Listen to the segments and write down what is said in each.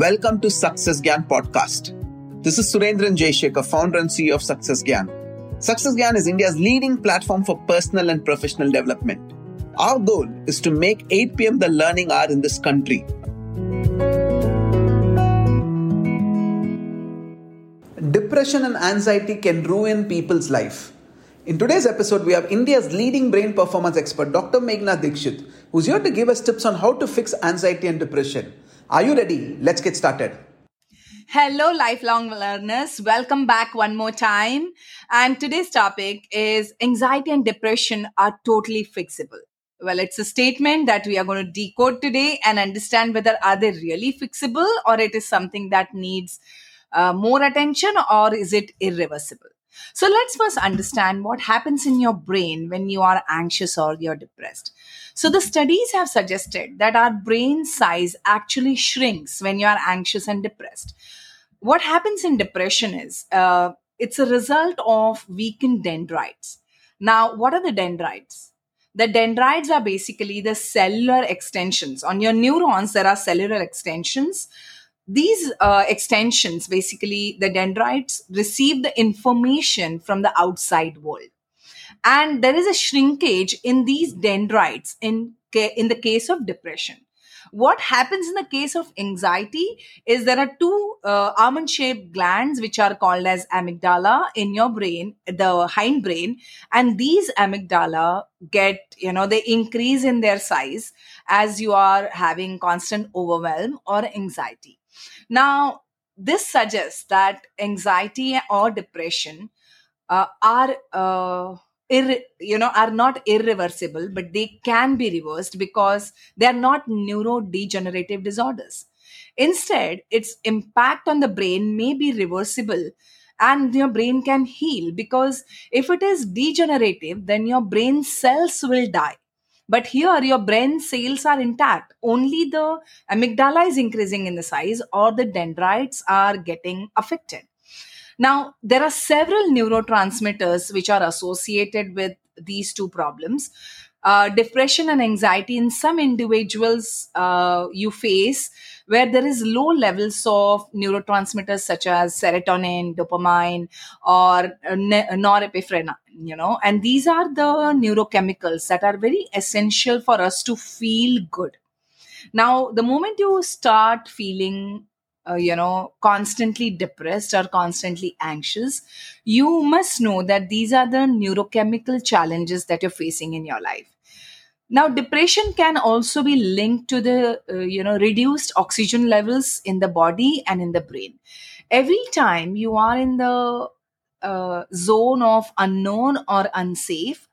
Welcome to Success Gyan podcast. This is Surendran Jayasekar, founder and CEO of Success Gyan. Success Gyan is India's leading platform for personal and professional development. Our goal is to make 8 pm the learning hour in this country. Depression and anxiety can ruin people's life. In today's episode, we have India's leading brain performance expert, Dr. Meghna Dikshit, who's here to give us tips on how to fix anxiety and depression. Are you ready? Let's get started. Hello, lifelong learners. Welcome back one more time. And today's topic is anxiety and depression are totally fixable. Well, it's a statement that we are going to decode today and understand whether are they really fixable or it is something that needs uh, more attention or is it irreversible. So let's first understand what happens in your brain when you are anxious or you're depressed. So the studies have suggested that our brain size actually shrinks when you are anxious and depressed. What happens in depression is uh, it's a result of weakened dendrites. Now, what are the dendrites? The dendrites are basically the cellular extensions. On your neurons, there are cellular extensions these uh, extensions basically the dendrites receive the information from the outside world. And there is a shrinkage in these dendrites in in the case of depression. What happens in the case of anxiety is there are two uh, almond shaped glands which are called as amygdala in your brain the hind brain and these amygdala get you know they increase in their size as you are having constant overwhelm or anxiety now, this suggests that anxiety or depression uh, are uh, ir- you know are not irreversible but they can be reversed because they are not neurodegenerative disorders. Instead its impact on the brain may be reversible and your brain can heal because if it is degenerative then your brain cells will die but here, your brain cells are intact. Only the amygdala is increasing in the size, or the dendrites are getting affected. Now, there are several neurotransmitters which are associated with these two problems. Uh, depression and anxiety in some individuals uh, you face where there is low levels of neurotransmitters such as serotonin dopamine or uh, norepinephrine you know and these are the neurochemicals that are very essential for us to feel good. Now the moment you start feeling uh, you know constantly depressed or constantly anxious you must know that these are the neurochemical challenges that you're facing in your life. Now depression can also be linked to the uh, you know reduced oxygen levels in the body and in the brain. Every time you are in the uh, zone of unknown or unsafe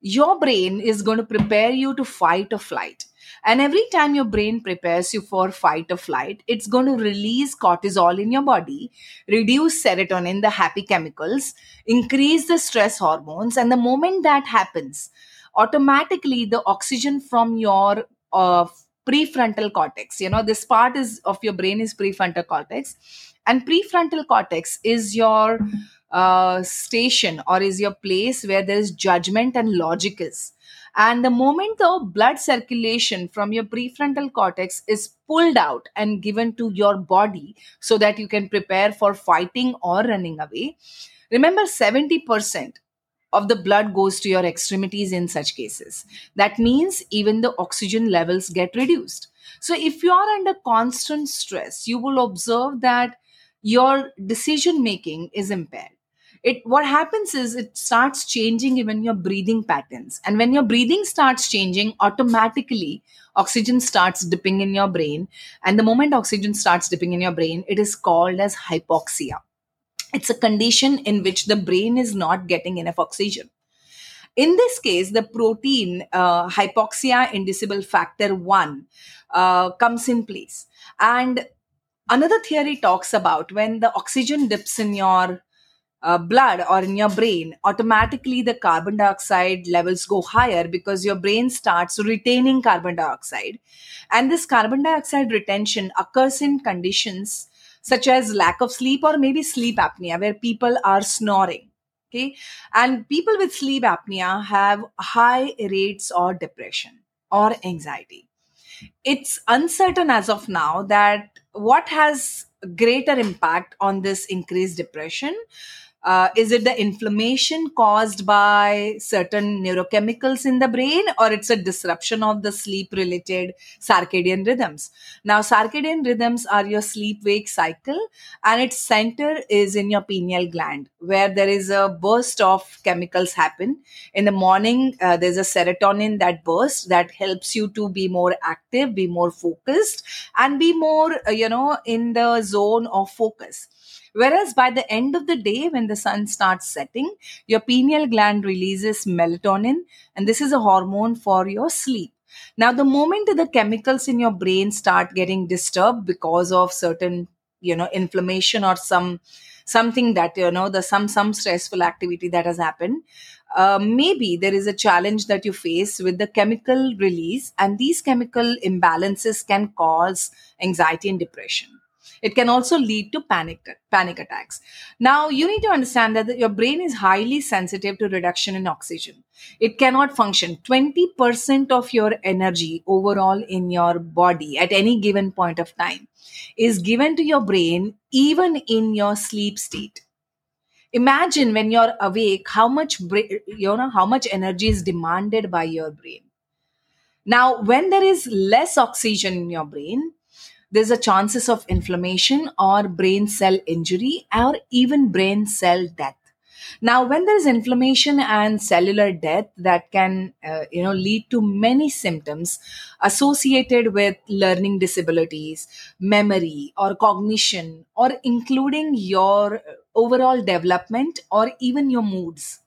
your brain is going to prepare you to fight or flight and every time your brain prepares you for fight or flight, it's going to release cortisol in your body, reduce serotonin, the happy chemicals, increase the stress hormones. And the moment that happens, automatically the oxygen from your uh, prefrontal cortex, you know, this part is of your brain is prefrontal cortex, and prefrontal cortex is your uh, station or is your place where there is judgment and logic is and the moment the blood circulation from your prefrontal cortex is pulled out and given to your body so that you can prepare for fighting or running away, remember 70% of the blood goes to your extremities in such cases. That means even the oxygen levels get reduced. So, if you are under constant stress, you will observe that your decision making is impaired. It what happens is it starts changing even your breathing patterns. And when your breathing starts changing automatically oxygen starts dipping in your brain. And the moment oxygen starts dipping in your brain it is called as hypoxia. It's a condition in which the brain is not getting enough oxygen. In this case the protein uh, hypoxia inducible factor 1 uh, comes in place. And another theory talks about when the oxygen dips in your uh, blood or in your brain, automatically the carbon dioxide levels go higher because your brain starts retaining carbon dioxide. And this carbon dioxide retention occurs in conditions such as lack of sleep or maybe sleep apnea, where people are snoring. Okay. And people with sleep apnea have high rates of depression or anxiety. It's uncertain as of now that what has greater impact on this increased depression uh, is it the inflammation caused by certain neurochemicals in the brain or it's a disruption of the sleep related circadian rhythms? Now circadian rhythms are your sleep wake cycle and its center is in your pineal gland where there is a burst of chemicals happen. In the morning uh, there's a serotonin that bursts that helps you to be more active be more focused and be more uh, you know in the zone of focus Whereas by the end of the day, when the sun starts setting, your pineal gland releases melatonin, and this is a hormone for your sleep. Now, the moment the chemicals in your brain start getting disturbed because of certain, you know, inflammation or some something that you know the some some stressful activity that has happened uh, maybe there is a challenge that you face with the chemical release and these chemical imbalances can cause anxiety and depression it can also lead to panic panic attacks. Now, you need to understand that your brain is highly sensitive to reduction in oxygen. It cannot function. 20% of your energy overall in your body at any given point of time is given to your brain even in your sleep state imagine when you're awake how much you know how much energy is demanded by your brain now when there is less oxygen in your brain there's a chances of inflammation or brain cell injury or even brain cell death. Now when there is inflammation and cellular death that can uh, you know lead to many symptoms associated with learning disabilities memory or cognition or including your overall development or even your moods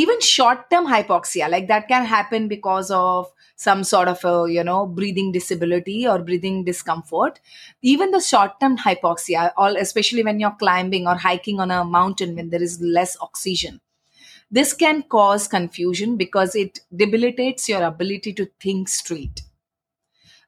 even short term hypoxia like that can happen because of some sort of a you know breathing disability or breathing discomfort. Even the short term hypoxia all especially when you're climbing or hiking on a mountain when there is less oxygen this can cause confusion because it debilitates your ability to think straight.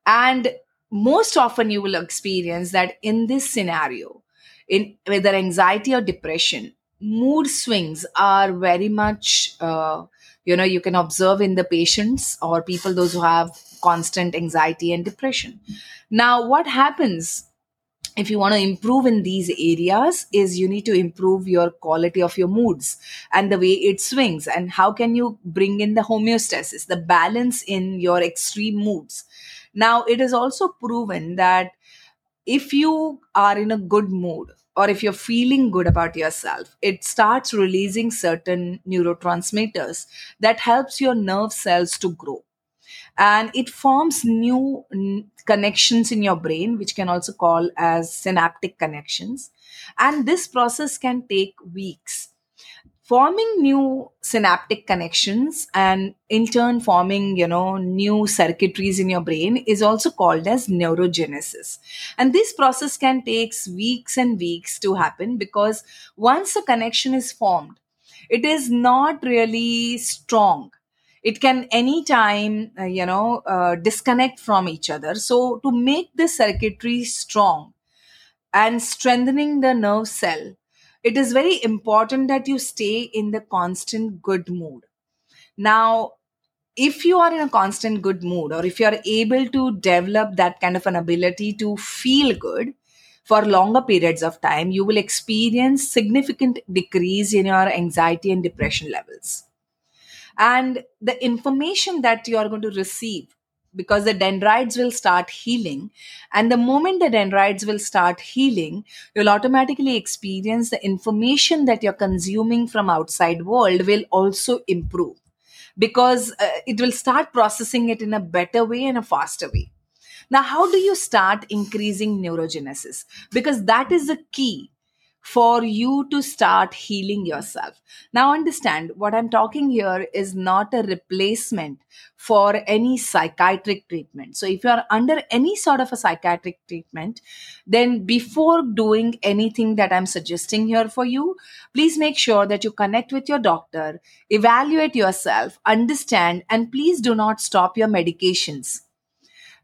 And most often you will experience that in this scenario in whether anxiety or depression mood swings are very much uh, you know you can observe in the patients or people those who have constant anxiety and depression. Now what happens if you want to improve in these areas is you need to improve your quality of your moods and the way it swings. And how can you bring in the homeostasis the balance in your extreme moods? Now it is also proven that if you are in a good mood or if you're feeling good about yourself it starts releasing certain neurotransmitters that helps your nerve cells to grow. And it forms new n- connections in your brain which can also call as synaptic connections. And this process can take weeks forming new synaptic connections and in turn forming you know new circuitries in your brain is also called as neurogenesis. And this process can take weeks and weeks to happen because once a connection is formed it is not really strong. It can anytime uh, you know uh, disconnect from each other. So to make the circuitry strong and strengthening the nerve cell it is very important that you stay in the constant good mood. Now, if you are in a constant good mood, or if you are able to develop that kind of an ability to feel good for longer periods of time, you will experience significant decrease in your anxiety and depression levels. And the information that you are going to receive because the dendrites will start healing. And the moment the dendrites will start healing you'll automatically experience the information that you're consuming from outside world will also improve. Because uh, it will start processing it in a better way and a faster way. Now how do you start increasing neurogenesis? Because that is the key for you to start healing yourself. Now, understand what I'm talking here is not a replacement for any psychiatric treatment. So, if you are under any sort of a psychiatric treatment, then before doing anything that I'm suggesting here for you, please make sure that you connect with your doctor, evaluate yourself, understand, and please do not stop your medications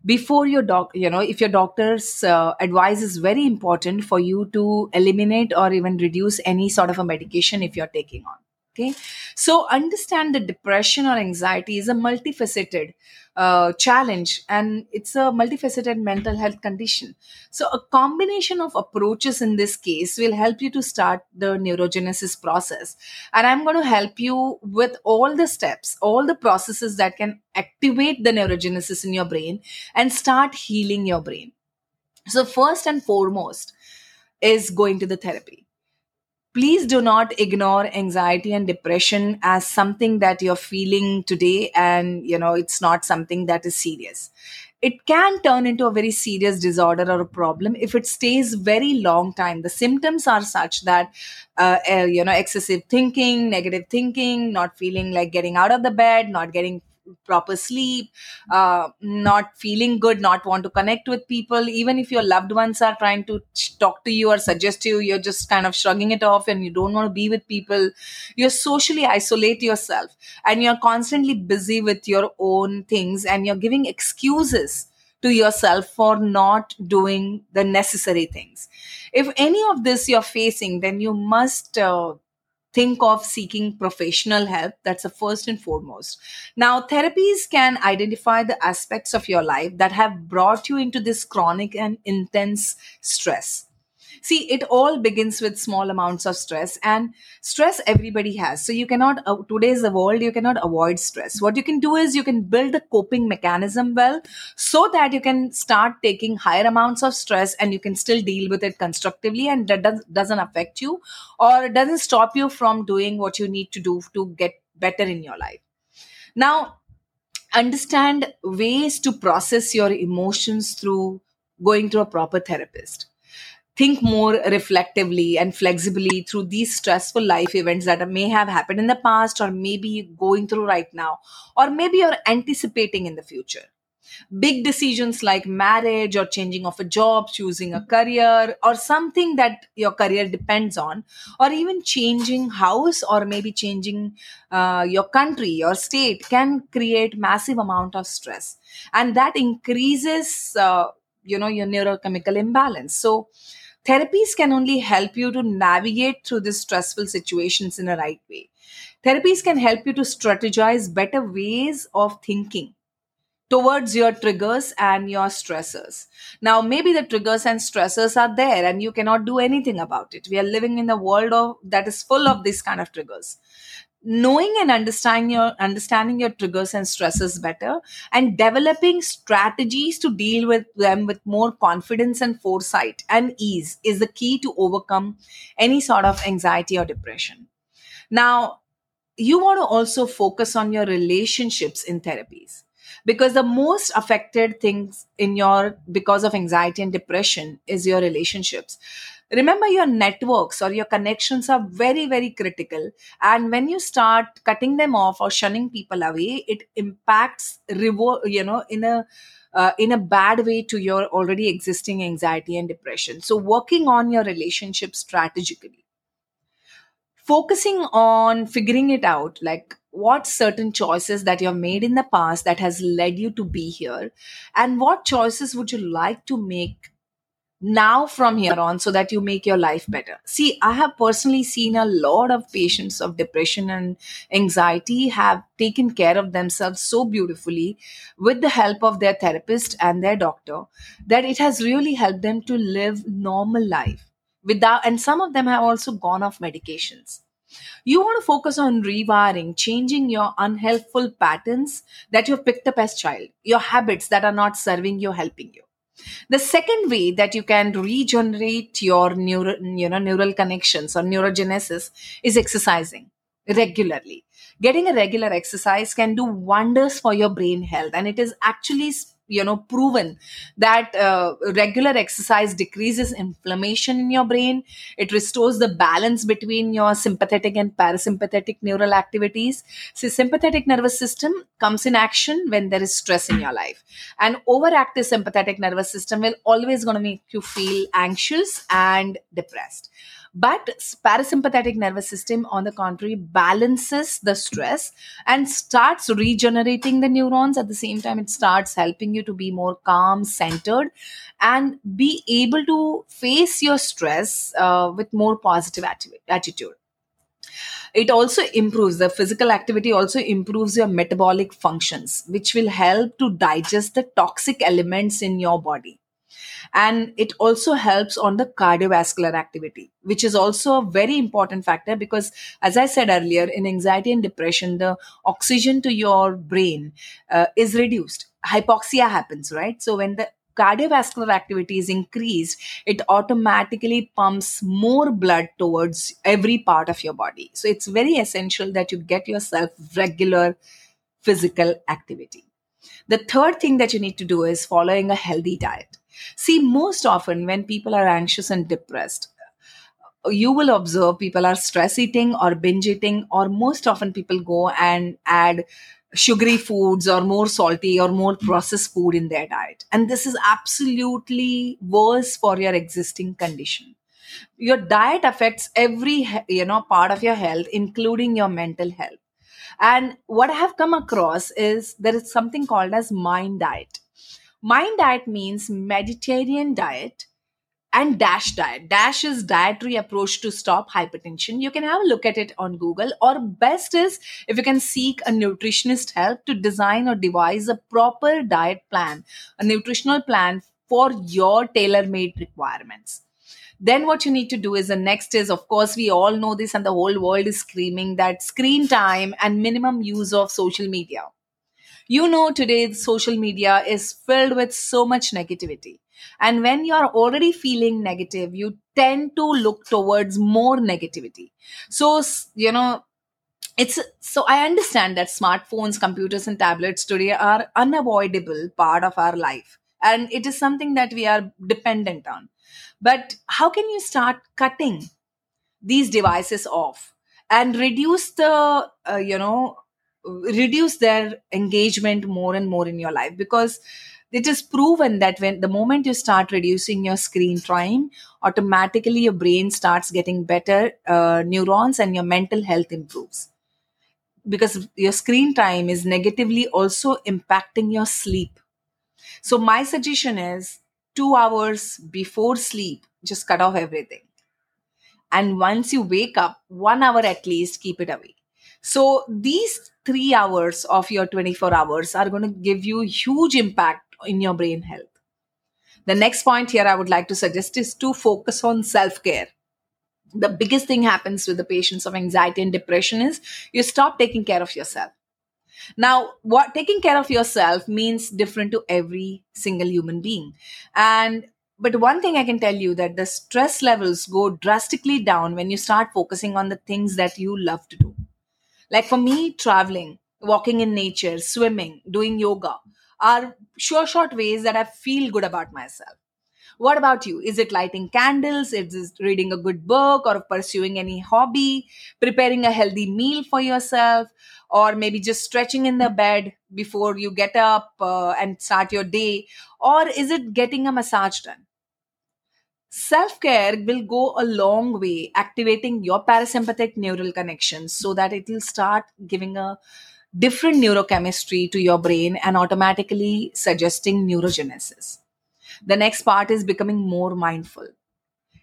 before your doc you know if your doctor's uh, advice is very important for you to eliminate or even reduce any sort of a medication if you're taking on Okay, so understand that depression or anxiety is a multifaceted uh, challenge and it's a multifaceted mental health condition. So, a combination of approaches in this case will help you to start the neurogenesis process. And I'm going to help you with all the steps, all the processes that can activate the neurogenesis in your brain and start healing your brain. So, first and foremost is going to the therapy please do not ignore anxiety and depression as something that you're feeling today and you know it's not something that is serious. It can turn into a very serious disorder or a problem if it stays very long time. The symptoms are such that uh, uh, you know excessive thinking negative thinking not feeling like getting out of the bed not getting proper sleep uh, not feeling good not want to connect with people. Even if your loved ones are trying to talk to you or suggest to you you're just kind of shrugging it off and you don't want to be with people. You're socially isolate yourself and you're constantly busy with your own things and you're giving excuses to yourself for not doing the necessary things. If any of this you're facing then you must uh, think of seeking professional help. That's the first and foremost. Now, therapies can identify the aspects of your life that have brought you into this chronic and intense stress see it all begins with small amounts of stress and stress everybody has. So you cannot uh, today's the world you cannot avoid stress. What you can do is you can build the coping mechanism well so that you can start taking higher amounts of stress and you can still deal with it constructively and that does, doesn't affect you or it doesn't stop you from doing what you need to do to get better in your life. Now understand ways to process your emotions through going to a proper therapist think more reflectively and flexibly through these stressful life events that may have happened in the past or maybe going through right now or maybe you're anticipating in the future. Big decisions like marriage or changing of a job choosing a career or something that your career depends on or even changing house or maybe changing uh, your country or state can create massive amount of stress and that increases uh, you know your neurochemical imbalance. So therapies can only help you to navigate through these stressful situations in a right way. Therapies can help you to strategize better ways of thinking towards your triggers and your stressors. Now, maybe the triggers and stressors are there and you cannot do anything about it. We are living in a world of, that is full of these kind of triggers knowing and understanding your understanding your triggers and stresses better and developing strategies to deal with them with more confidence and foresight and ease is the key to overcome any sort of anxiety or depression. Now you want to also focus on your relationships in therapies because the most affected things in your because of anxiety and depression is your relationships remember your networks or your connections are very very critical. And when you start cutting them off or shunning people away it impacts revo- you know in a uh, in a bad way to your already existing anxiety and depression. So working on your relationship strategically. Focusing on figuring it out like what certain choices that you have made in the past that has led you to be here and what choices would you like to make now from here on so that you make your life better see i have personally seen a lot of patients of depression and anxiety have taken care of themselves so beautifully with the help of their therapist and their doctor that it has really helped them to live normal life without and some of them have also gone off medications you want to focus on rewiring, changing your unhelpful patterns that you've picked up as child, your habits that are not serving you, helping you. The second way that you can regenerate your neural, you know, neural connections or neurogenesis is exercising regularly. Getting a regular exercise can do wonders for your brain health, and it is actually you know proven that uh, regular exercise decreases inflammation in your brain. It restores the balance between your sympathetic and parasympathetic neural activities. See sympathetic nervous system comes in action when there is stress in your life. And overactive sympathetic nervous system will always going to make you feel anxious and depressed but parasympathetic nervous system, on the contrary, balances the stress and starts regenerating the neurons. At the same time, it starts helping you to be more calm, centered, and be able to face your stress uh, with more positive atti- attitude. it also improves the physical activity also improves your metabolic functions which will help to digest the toxic elements in your body and it also helps on the cardiovascular activity which is also a very important factor because as i said earlier in anxiety and depression the oxygen to your brain uh, is reduced hypoxia happens right so when the cardiovascular activity is increased, it automatically pumps more blood towards every part of your body. So it's very essential that you get yourself regular physical activity. The third thing that you need to do is following a healthy diet. See, most often when people are anxious and depressed, you will observe people are stress eating or binge eating, or most often people go and add sugary foods or more salty or more processed food in their diet. And this is absolutely worse for your existing condition. Your diet affects every you know part of your health, including your mental health. And what I have come across is there is something called as mind diet Mind diet means Mediterranean diet and DASH diet. DASH is dietary approach to stop hypertension. You can have a look at it on Google, or best is if you can seek a nutritionist help to design or devise a proper diet plan, a nutritional plan for your tailor made requirements. Then what you need to do is the next is, of course, we all know this, and the whole world is screaming that screen time and minimum use of social media. You know today social media is filled with so much negativity. And when you are already feeling negative you tend to look towards more negativity. So you know it's so i understand that smartphones computers and tablets today are unavoidable part of our life. And it is something that we are dependent on but how can you start cutting these devices off and reduce the uh, you know reduce their engagement more and more in your life? Because it is proven that when the moment you start reducing your screen time automatically your brain starts getting better uh, neurons and your mental health improves. Because your screen time is negatively also impacting your sleep. So my suggestion is 2 hours before sleep just cut off everything and once you wake up 1 hour at least keep it away so these three hours of your 24 hours are going to give you huge impact in your brain health. The next point here I would like to suggest is to focus on self care. The biggest thing happens with the patients of anxiety and depression is you stop taking care of yourself. Now, what taking care of yourself means different to every single human being. And but one thing I can tell you that the stress levels go drastically down when you start focusing on the things that you love to do. Like for me, traveling, walking in nature, swimming, doing yoga are sure short ways that I feel good about myself. What about you? Is it lighting candles? Is it reading a good book or pursuing any hobby? Preparing a healthy meal for yourself? Or maybe just stretching in the bed before you get up uh, and start your day? Or is it getting a massage done? Self care will go a long way activating your parasympathetic neural connections so that it will start giving a different neurochemistry to your brain and automatically suggesting neurogenesis. The next part is becoming more mindful.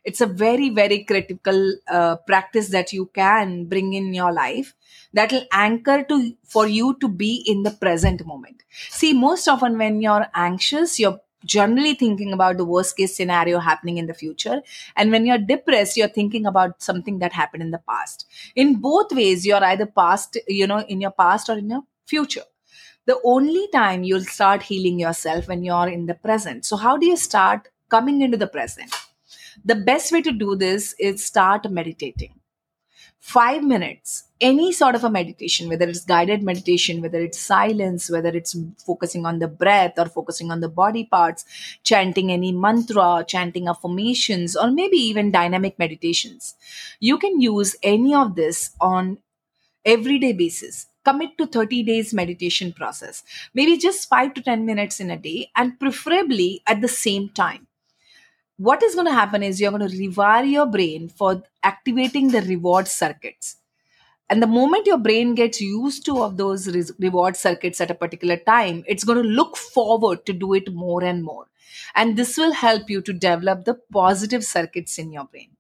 It's a very, very critical uh, practice that you can bring in your life that will anchor to for you to be in the present moment. See, most often when you're anxious, you're generally thinking about the worst case scenario happening in the future. And when you're depressed you're thinking about something that happened in the past. In both ways you're either past you know in your past or in your future. The only time you'll start healing yourself when you're in the present. So how do you start coming into the present the best way to do this is start meditating. Five minutes, any sort of a meditation, whether it's guided meditation, whether it's silence, whether it's focusing on the breath or focusing on the body parts, chanting any mantra, chanting affirmations, or maybe even dynamic meditations. You can use any of this on everyday basis. Commit to 30 days meditation process. Maybe just 5 to 10 minutes in a day and preferably at the same time what is going to happen is you're going to rewire your brain for activating the reward circuits. And the moment your brain gets used to of those re- reward circuits at a particular time it's going to look forward to do it more and more. And this will help you to develop the positive circuits in your brain.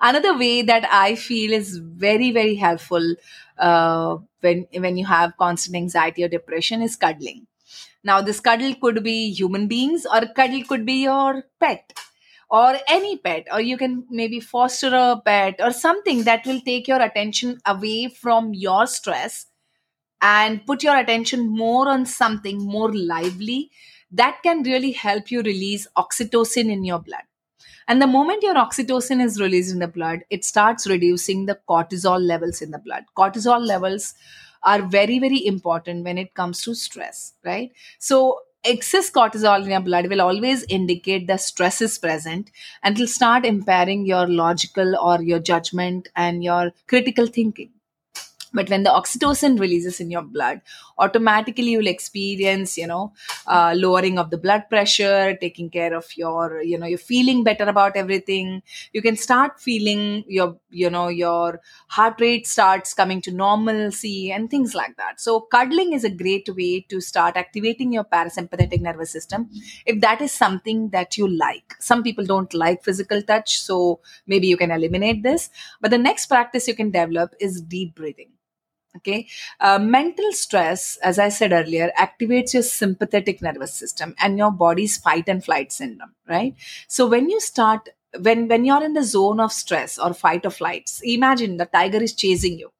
Another way that I feel is very, very helpful uh, when, when you have constant anxiety or depression is cuddling. Now, this cuddle could be human beings or cuddle could be your pet or any pet, or you can maybe foster a pet or something that will take your attention away from your stress and put your attention more on something more lively that can really help you release oxytocin in your blood. And the moment your oxytocin is released in the blood, it starts reducing the cortisol levels in the blood. Cortisol levels are very, very important when it comes to stress, right? So, excess cortisol in your blood will always indicate that stress is present and it will start impairing your logical or your judgment and your critical thinking but when the oxytocin releases in your blood automatically you'll experience you know uh, lowering of the blood pressure taking care of your you know you're feeling better about everything. You can start feeling your you know your heart rate starts coming to normalcy and things like that. So cuddling is a great way to start activating your parasympathetic nervous system if that is something that you like. Some people don't like physical touch so maybe you can eliminate this. But the next practice you can develop is deep breathing okay? Uh, mental stress as i said earlier activates your sympathetic nervous system and your body's fight and flight syndrome right? So when you start when when you're in the zone of stress or fight or flights imagine the tiger is chasing you.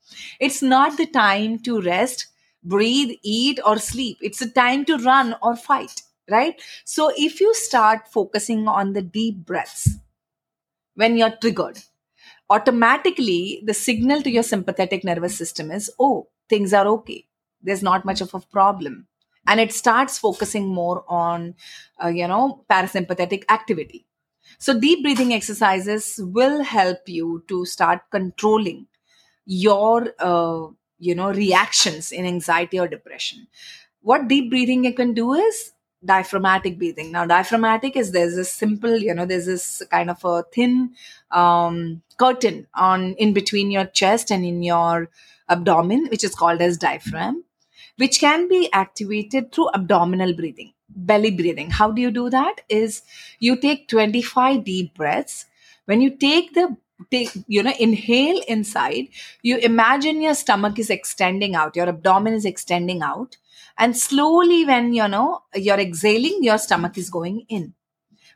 It's not the time to rest breathe eat or sleep. It's the time to run or fight right? So if you start focusing on the deep breaths when you're triggered automatically the signal to your sympathetic nervous system is oh things are okay. There's not much of a problem. And it starts focusing more on uh, you know parasympathetic activity. So deep breathing exercises will help you to start controlling your uh, you know reactions in anxiety or depression. What deep breathing you can do is diaphragmatic breathing. Now diaphragmatic is there's this simple you know there's this kind of a thin um, curtain on in between your chest and in your abdomen which is called as diaphragm which can be activated through abdominal breathing belly breathing. How do you do that? Is you take 25 deep breaths. When you take the take you know inhale inside you imagine your stomach is extending out your abdomen is extending out and slowly when you know you're exhaling your stomach is going in.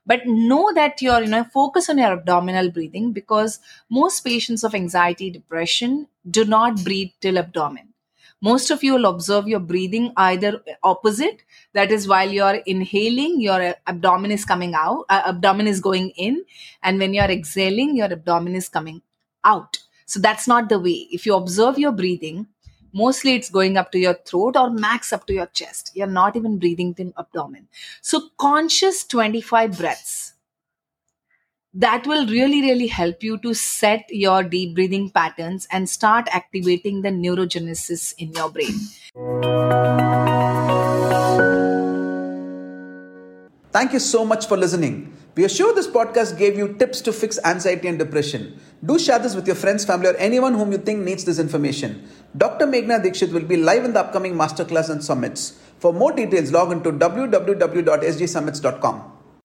But know that you're you know focus on your abdominal breathing because most patients of anxiety depression do not breathe till abdomen. Most of you will observe your breathing either opposite. That is while you're inhaling your abdomen is coming out uh, abdomen is going in. And when you're exhaling your abdomen is coming out. So that's not the way. If you observe your breathing mostly it's going up to your throat or max up to your chest. You're not even breathing in abdomen. So conscious 25 breaths. That will really really help you to set your deep breathing patterns and start activating the neurogenesis in your brain. Thank you so much for listening. We are sure this podcast gave you tips to fix anxiety and depression. Do share this with your friends, family, or anyone whom you think needs this information. Dr. Meghna Dikshit will be live in the upcoming masterclass and summits. For more details, log on to www.sgsummits.com.